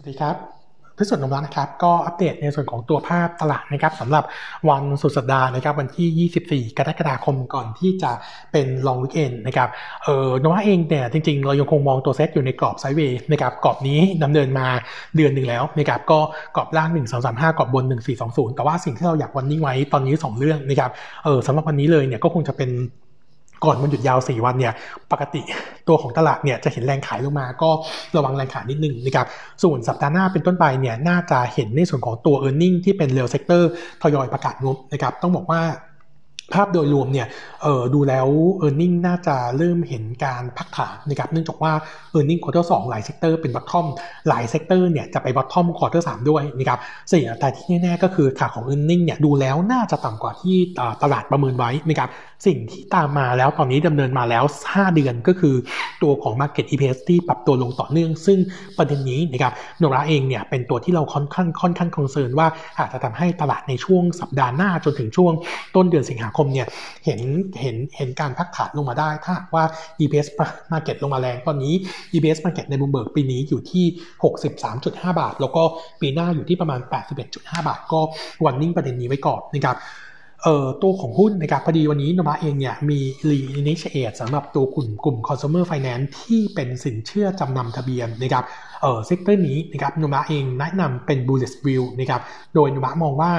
สวัสดีครับพิสุทธิ์นมรัตนะครับ ก็อัปเดตในส่วนของตัวภาพตลาดนะครับสำหรับวันสุดสัปดาห์นะครับ วันที่ 24 กรกฎาคมก่อนที่จะเป็นลองวิกเอนนะครับเออนว่าเองเนี่ยจริง ๆ เรายังคงมองตัวเซตอยู่ในกรอบไซด์เวย์นะครับกรอบนี้ดำเนินมาเดือนหนึ่งแล้วนะครับก็กรอบล่าง 1 2 3 5 กรอบบน 1 4 2 0 แต่ว่าสิ่งที่เราอยากวันนี้ไว้ตอนนี้ 2 เรื่องนะครับเออสำหรับวันนี้เลยเนี่ยก็คงจะเป็น ก่อนมันหยุดยาว 4 วันเนี่ยปกติตัวของตลาดเนี่ยจะเห็นแรงขายลงมา ก็ระวังแรงขายนิดนึงนะครับส่วนสัปดาห์หน้าเป็นต้นไปเนี่ยน่าจะเห็นในส่วนของตัว e a r n i n g ที่เป็นเรลเซกเตอร์ทยอยประกาศงบนะครับต้องบอกว่าภาพโดยรวมเนี่ยออดูแล้ว e a r n i n g น่าจะเริ่มเห็นการพักฐานนะครับเนื่องจากว่า e a r n i n g ควอเตอร์สหลายเซกเตอร์เป็นบัตทอมหลายเซกเตอร์เนี่ยจะไป bottom quarter สองด้วยนะครับสิ่งแต่ที่แน่ๆก็คือขาของ e a r n i n g เนี่ยดูแล้วน่าจะต่ำกว่าที่ตลาดประเมินไว้นะครับสิ่งที่ตามมาแล้วตอนนี้ดำเนินมาแล้ว 5 เดือนก็คือตัวของ Market EPS ที่ปรับตัวลงต่อเนื่อง ซึ่งประเด็นนี้นะครับโนราเองเนี่ยเป็นตัวที่เราค่อนข้างค่อนข้างคอนเซิร์นว่าอาจจะทำให้ตลาดในช่วงสัปดาห์หน้าจนถึงช่วงต้นเดือนสิงหาคมเนี่ยเห็นเห็นเห็นการพักฐานลงมาได้ถ้าว่า EPS Market ลงมาแรงตอนนี้ EPS Market ในบุมเบิร์กปีนี้อยู่ที่ 63.5 บาท แล้วก็ปีหน้าอยู่ที่ประมาณ 81.5 บาท ก็ warning ประเด็นนี้ไว้ก่อนนะครับ เอ่อตัวของหุ้นนะครับพอดีวันนี้โนมูระเองเนี่ยมี re-initiate สำหรับตัวกลุ่มกลุ่ม consumer finance ที่เป็นสินเชื่อจำนำทะเบียนนะครับเอ่อ sector นี้นะครับโนมูระเองแนะนำเป็น bullish view นะครับโดยโนมูระมองว่า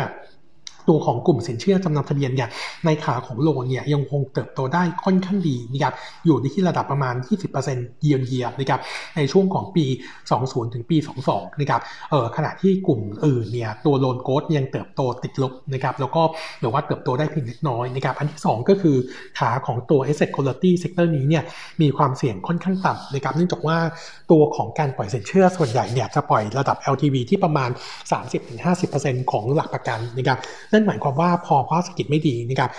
ตัวของกลุ่มสินเชื่อจำนำทะเบียนเนี่ยในขาของ loan เนี่ยยังคงเติบโตได้ค่อนข้างดีนะครับอยู่ที่ระดับประมาณ 20%เยียร์เยียนะครับในช่วงของปี 20 ถึงปี 22 นะครับเออขณะที่กลุ่มอื่นเนี่ยตัวโลนโกดยังเติบโตติดลบนะครับแล้วก็หรือว่าเติบโตได้เพียงเล็กน้อยนะครับอันที่ 2 ก็คือขาของตัว asset quality sector นี้เนี่ยมีความเสี่ยงค่อนข้างต่ำนะครับเนื่องจากว่าตัวของการปล่อยสินเชื่อส่วนใหญ่เนี่ยจะปล่อยระดับ LTV ที่ประมาณ 30-50%ของหลักประกันนะครับนั่นหมายความว่าพอภาคเศรษฐกิจไม่ดีนะครับ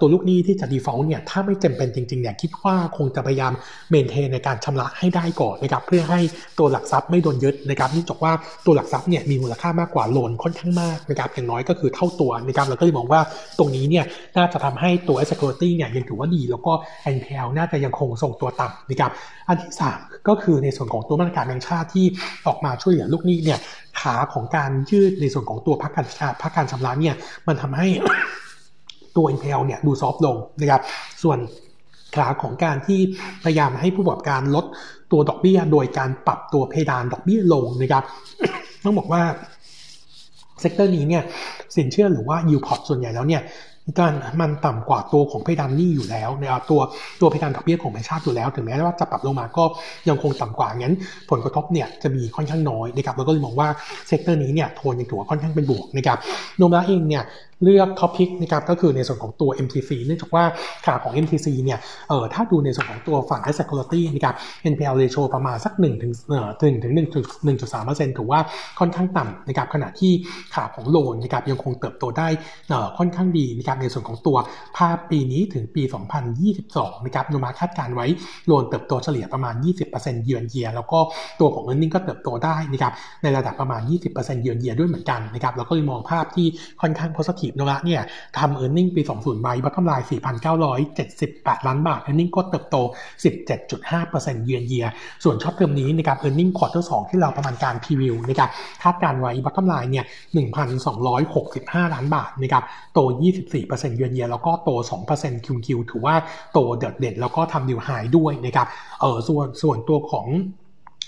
ตัวลูกหนี้ที่จะ default เนี่ยถ้าไม่จำเป็นจริงๆเนี่ยคิดว่าคงจะพยายามเมนเทนในการชำระให้ได้ก่อนนะครับเพื่อให้ตัวหลักทรัพย์ไม่โดนยึดนะครับนี่จกว่าตัวหลักทรัพย์เนี่ยมีมูลค่ามากกว่าโลนค่อนข้างมากนะครับอย่างน้อยก็คือเท่าตัวนะครับเราก็เลยมองว่าตรงนี้เนี่ยน่าจะทำให้ตัว security เนี่ยยังถือว่าดีแล้วก็ NPL น่าจะยังคงส่งตัวต่ำนะครับอันที่ 3 ก็คือในส่วนของตัวมาตรการแบงค์ชาติที่ออกมาช่วยเหลือลูกหนี้เนี่ย ขาของการยืดในส่วนของตัวพักการพักการชำระเนี่ยมันทำให้ตัว NPL เนี่ยดู soft ลงนะครับส่วนขาของการที่พยายามให้ผู้ประกอบการลดตัวดอกเบี้ย โดยการปรับตัวเพดานดอกเบี้ยลงนะครับต้องบอกว่า sector นี้เนี่ยสินเชื่อหรือว่ายูพอร์ตส่วนใหญ่แล้วเนี่ย การมันต่ำกว่าตัวของเพดานหนี้อยู่แล้วนะครับตัวตัวเพดานดอกเบี้ยของแบงก์ชาติอยู่แล้ว ถึงแม้ว่าจะปรับลงมาก็ยังคงต่ำกว่างั้น ผลกระทบเนี่ยจะมีค่อนข้างน้อยนะครับเราก็เลยมองว่า sector นี้เนี่ยโทนยังถือว่าค่อนข้างเป็นบวกนะครับโนมูระเองเนี่ย เลือก top pick นะครับก็คือในส่วนของตัว MTC เนื่องจากว่าขาของ MTC เนี่ยเออถ้าดูในส่วนของตัวฝั่ง asset quality นะครับ NPL ratio ประมาณสัก1ถึงเอ่อ1ถึง1.3%ถือว่าค่อนข้างต่ำนะครับขณะที่ขาของ loan นะครับยังคงเติบโตได้เอ่อค่อนข้างดีนะครับในส่วนของตัวภาพปีนี้ถึงปี 2022นะครับโนมูระคาดการณ์ไว้ loan เติบโตเฉลี่ยประมาณ 20%เยือนเยียแล้วก็ตัวของ e a r n i n g ก็เติบโตได้นะครับในระดับประมาณ 20%เยือนเยียด้วยเหมือนกันนะครับแล้วก็เลยมองภาพที่ค่อนข้าง positive โนมูระเนี่ยทำ earning ปี 20ใบ bottom line 4,978 ล้านบาท earning ก็เติบโต 17.5%เยือนเยีย ส่วน short term นี้นะครับ earning quarter 2ที่เราประมาณการ preview นะครับคาดการณ์ไว้ bottom line เนี่ย 1,265 ล้านบาทนะครับโต 24%เยือนเยีย แล้วก็โต 2%คิวคิวถือว่าโตเด่นเด่นแล้วก็ทำดิวไฮด้วยนะครับเออส่วนส่วนตัวของ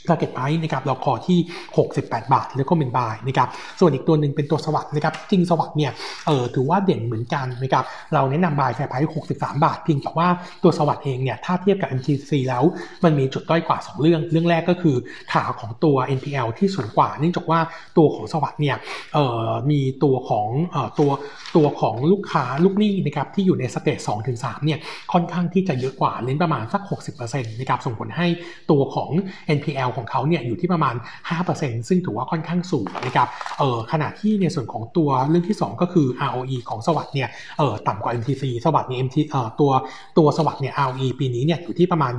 target price นะครับเราขอที่ 68 บาท แล้วก็เป็น buy นะครับส่วนอีกตัวหนึ่งเป็นตัว SAWAD นะครับจริง SAWAD เนี่ยเออถือว่าเด่นเหมือนกันนะครับเราแนะนำ buy fair price 63 บาทเพียงแต่ว่าตัว SAWAD เองเนี่ยถ้าเทียบกับ MTC แล้วมันมีจุดด้อยกว่า 2 เรื่อง เรื่องแรกก็คือขาของตัว NPL ที่สูงกว่า เนื่องจากว่าตัวของ SAWAD เนี่ยเออมีตัวของเออตัวตัวของลูกค้าลูกหนี้นะครับที่อยู่ใน stage 2ถึง3เนี่ยค่อนข้างที่จะเยอะกว่าเน้นประมาณสัก 60%นะครับส่งผลให้ตัวของ NPL ของเขาเนี่ยอยู่ที่ประมาณ 5%ซึ่งถือว่าค่อนข้างสูงนะครับเออขณะที่ในส่วนของตัวเรื่องที่ 2 ก็คือ ROE ของสวัสด์เนี่ยเออต่ำกว่า MTC สวัสด์เนี่ย MT เอ่อตัวตัวสวัสด์เนี่ย ROE ปีนี้เนี่ยอยู่ที่ประมาณ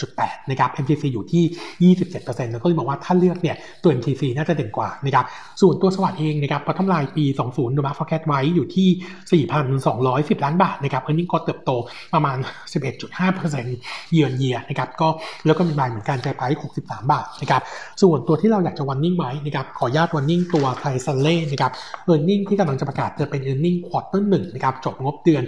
21.8 นะครับ MTC อยู่ที่ 27%แล้วก็เลยบอกว่าถ้าเลือกเนี่ยตัว MTC น่าจะเด่นกว่านะครับส่วนตัวสวัสด์เองนะครับพัฒนายปี 20โนมูระ forecast ไว้อยู่ที่ 4,210 ล้านบาทนะครับ earning ก็เติบโตประมาณ 11.5%เยือนเยียนะครับก็แล้วก็มีบายเหมือนกันใจไป63 บาทนะครับส่วนตัวที่เราอยากจะ warning ไว้นะครับขออนุญาต warning ตัวไทยสแตนเลย์นะครับ earning ที่กำลังจะประกาศจะเป็น earning quarter หนึ่งนะครับจบงบเดือน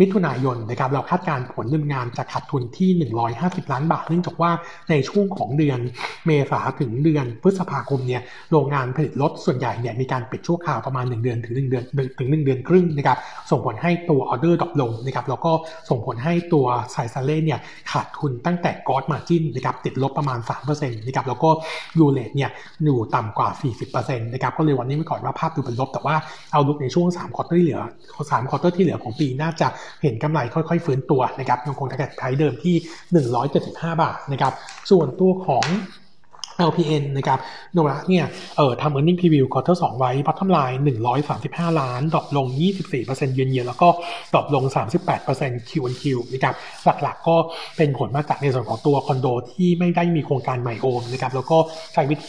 มิถุนายนนะครับเราคาดการผลดำเนินงานจะขาดทุนที่ 150 ล้านบาท เนื่องจากว่าในช่วงของเดือนเมษาถึงเดือนพฤษภาคมเนี่ยโรงงานผลิตรถส่วนใหญ่เนี่ยมีการปิดชั่วคราวประมาณ 1 เดือนถึง 1 เดือนถึง 1 เดือนครึ่งนะครับส่งผลให้ตัวออเดอร์ drop ลงนะครับแล้วก็ส่งผลให้ตัวไทยสแตนเลย์เนี่ยขาดทุนตั้งแต่ gross margin นะครับติดลบประมาณ3%นะครับแล้วก็ U-rate เนี่ยอยู่ต่ำกว่า 40%นะครับก็เลย warning ไว้ก่อนว่าภาพดูเป็นลบแต่ว่า outlook ในช่วง3 quarter ที่เหลือ3 quarter ที่เหลือของปีน่าจะเห็นกำไรค่อยๆ ฟื้นตัวนะครับยังคง target เดิมที่ 175 บาทนะครับส่วนตัวของ LPN นะครับโนมูระเนี่ยเออทำ earning preview quarter 2 ไว้ bottom line 135 ล้าน drop ลง 24% year on year แล้วก็ drop ลง 38% Q on Q นะครับหลักๆก็เป็นผลมาจากในส่วนของตัวคอนโดที่ไม่ได้มีโครงการใหม่โอนนะครับแล้วก็ใช้วิธี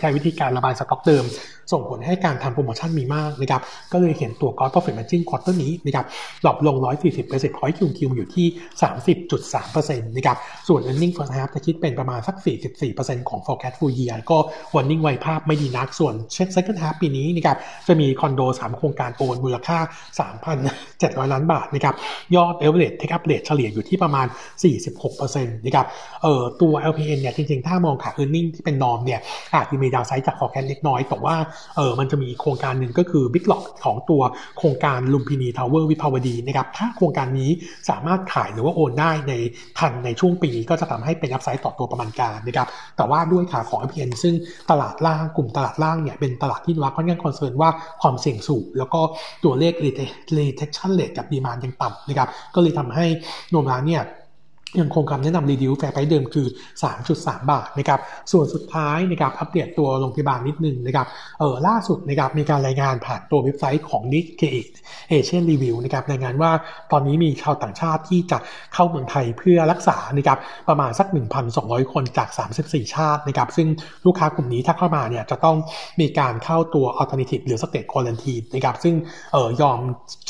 ใช้วิธีการระบายสต็อกเดิม ส่งผลให้การทำโปรโมชั่นมีมากนะครับก็เลยเห็นตัว gross profit margin quarter นี้นะครับ drop ลง 140% point Q on Q อยู่ที่ 30.3%นะครับส่วน earning first half จะคิดเป็นประมาณสัก 44%ของ forecast full year ก็ warning ไวภาพไม่ดีนักส่วนเช็ค second half ปีนี้นะครับจะมีคอนโด 3 โครงการโอนมูลค่า 3,700 ล้านบาทนะครับยอด average take up rate เฉลี่ยอยู่ที่ประมาณ 46%นะครับเอ่อตัว LPN เนี่ยจริงๆ ถ้ามองขา earning ที่เป็นนอมเนี่ยอาจจะมีดาวไซด์จาก forecast เล็กน้อย แต่ว่าเออมันจะมีโครงการหนึ่งก็คือ Big Lock ของตัวโครงการลุมพินีทาวเวอร์วิภาวดีนะครับถ้าโครงการนี้สามารถขายหรือว่าโอนได้ในทันในช่วงปีก็จะทำให้เป็น upside ต่อตัวประมาณการนะครับแต่ว่าด้วยขาของ LPN ซึ่งตลาดล่างกลุ่มตลาดล่างเนี่ยเป็นตลาดที่ว่าค่อนข้าง concern ว่าความเสี่ยงสูงแล้วก็ตัวเลข retention rate กับดีมานยังต่ำนะครับก็เลยทำให้โนมูระเนี่ย ยังคงคำแนะนำ reduce fair price เดิมคือ 3.3 บาทนะครับ ส่วนสุดท้ายนะครับอัปเดตตัวโรงพยาบาลนิดนึงนะครับ เออล่าสุดนะครับมีการรายงานผ่านตัวเว็บไซต์ของ n i k k e Asian Review นะครับรายงานว่าตอนนี้มีชาวต่างชาติที่จะเข้าเมืองไทยเพื่อรักษานะครับประมาณสัก 1,200 คนจาก 34 ชาตินะครับ ซึ่งลูกค้ากลุ่มนี้ถ้าเข้ามาเนี่ยจะต้องมีการเข้าตัว Alternative หรือ State Quarantine นะครับซึ่งเออยอม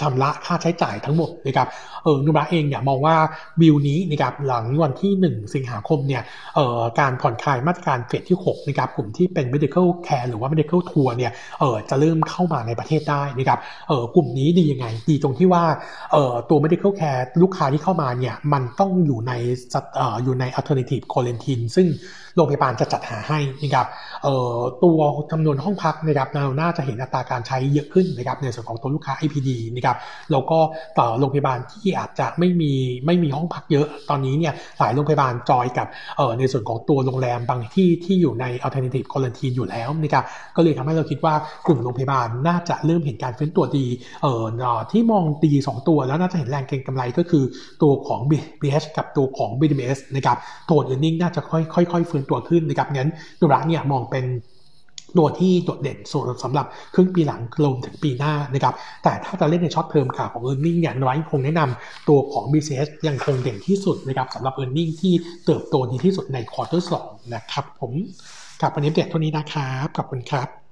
ชำระค่าใช้จ่ายทั้งหมดนะครับเออนุบะเองเนี่ยมองว่าวิวนี้นะครับหลังวันที่ 1 สิงหาคมเนี่ยออการผ่อนคลายมาตรการเฟสที่6นะครับกลุ่มที่เป็น medical care หรือว่า medical tour เนี่ยออจะเริ่มเข้ามาในประเทศได้นะครับออกลุ่มนี้ดียังไง ดีตรงที่ว่าออตัว medical care ลูกค้าที่เข้ามาเนี่ยมันต้องอยู่ในออยู่ใน alternative quarantine ซึ่งโรงพยาบาลจะจัดหาให้นะครับตัวจำนวนห้องพักนะครับเราน่าจะเห็นอัตราการใช้เยอะขึ้นนะครับในส่วนของตัวลูกค้า IPD นะครับแล้วก็ต่อโรงพยาบาลที่อาจจะไม่มีไม่มีห้องพักเยอะตอนนี้เนี่ยหลายโรงพยาบาลจอยกับเอ่อในส่วนของตัวโรงแรมบางที่ที่อยู่ใน alternative quarantine อยู่แล้วนะครับก็เลยทำให้เราคิดว่ากลุ่มโรงพยาบาลน่าจะเริ่มเห็นการฟื้นตัวดีเอ่อที่มองดี 2 ตัวแล้วน่าจะเห็นแรงเก็งกำไรก็คือตัวของ BH กับตัวของ BDMs นะครับตัว earning น่าจะค่อยๆฟื้นตัวขึ้นนะครับงั้นนุระเนี่ยมองเป็น ตัวที่โดดเด่นส่วนสำหรับครึ่งปีหลังลงถึงปีหน้านะครับแต่ถ้าจะเล่นในช็อตเทอมค่ะของ e a r n i n g เนี่ยน้อยคงแนะนำตัวของ BCH ยังคงเด่นที่สุดนะครับสำหรับ e a r n i n g ที่เติบโตดีที่สุดใน quarter สองนะครับผมกับวันนี้เด็ดเท่านี้นะครับขอบคุณครับ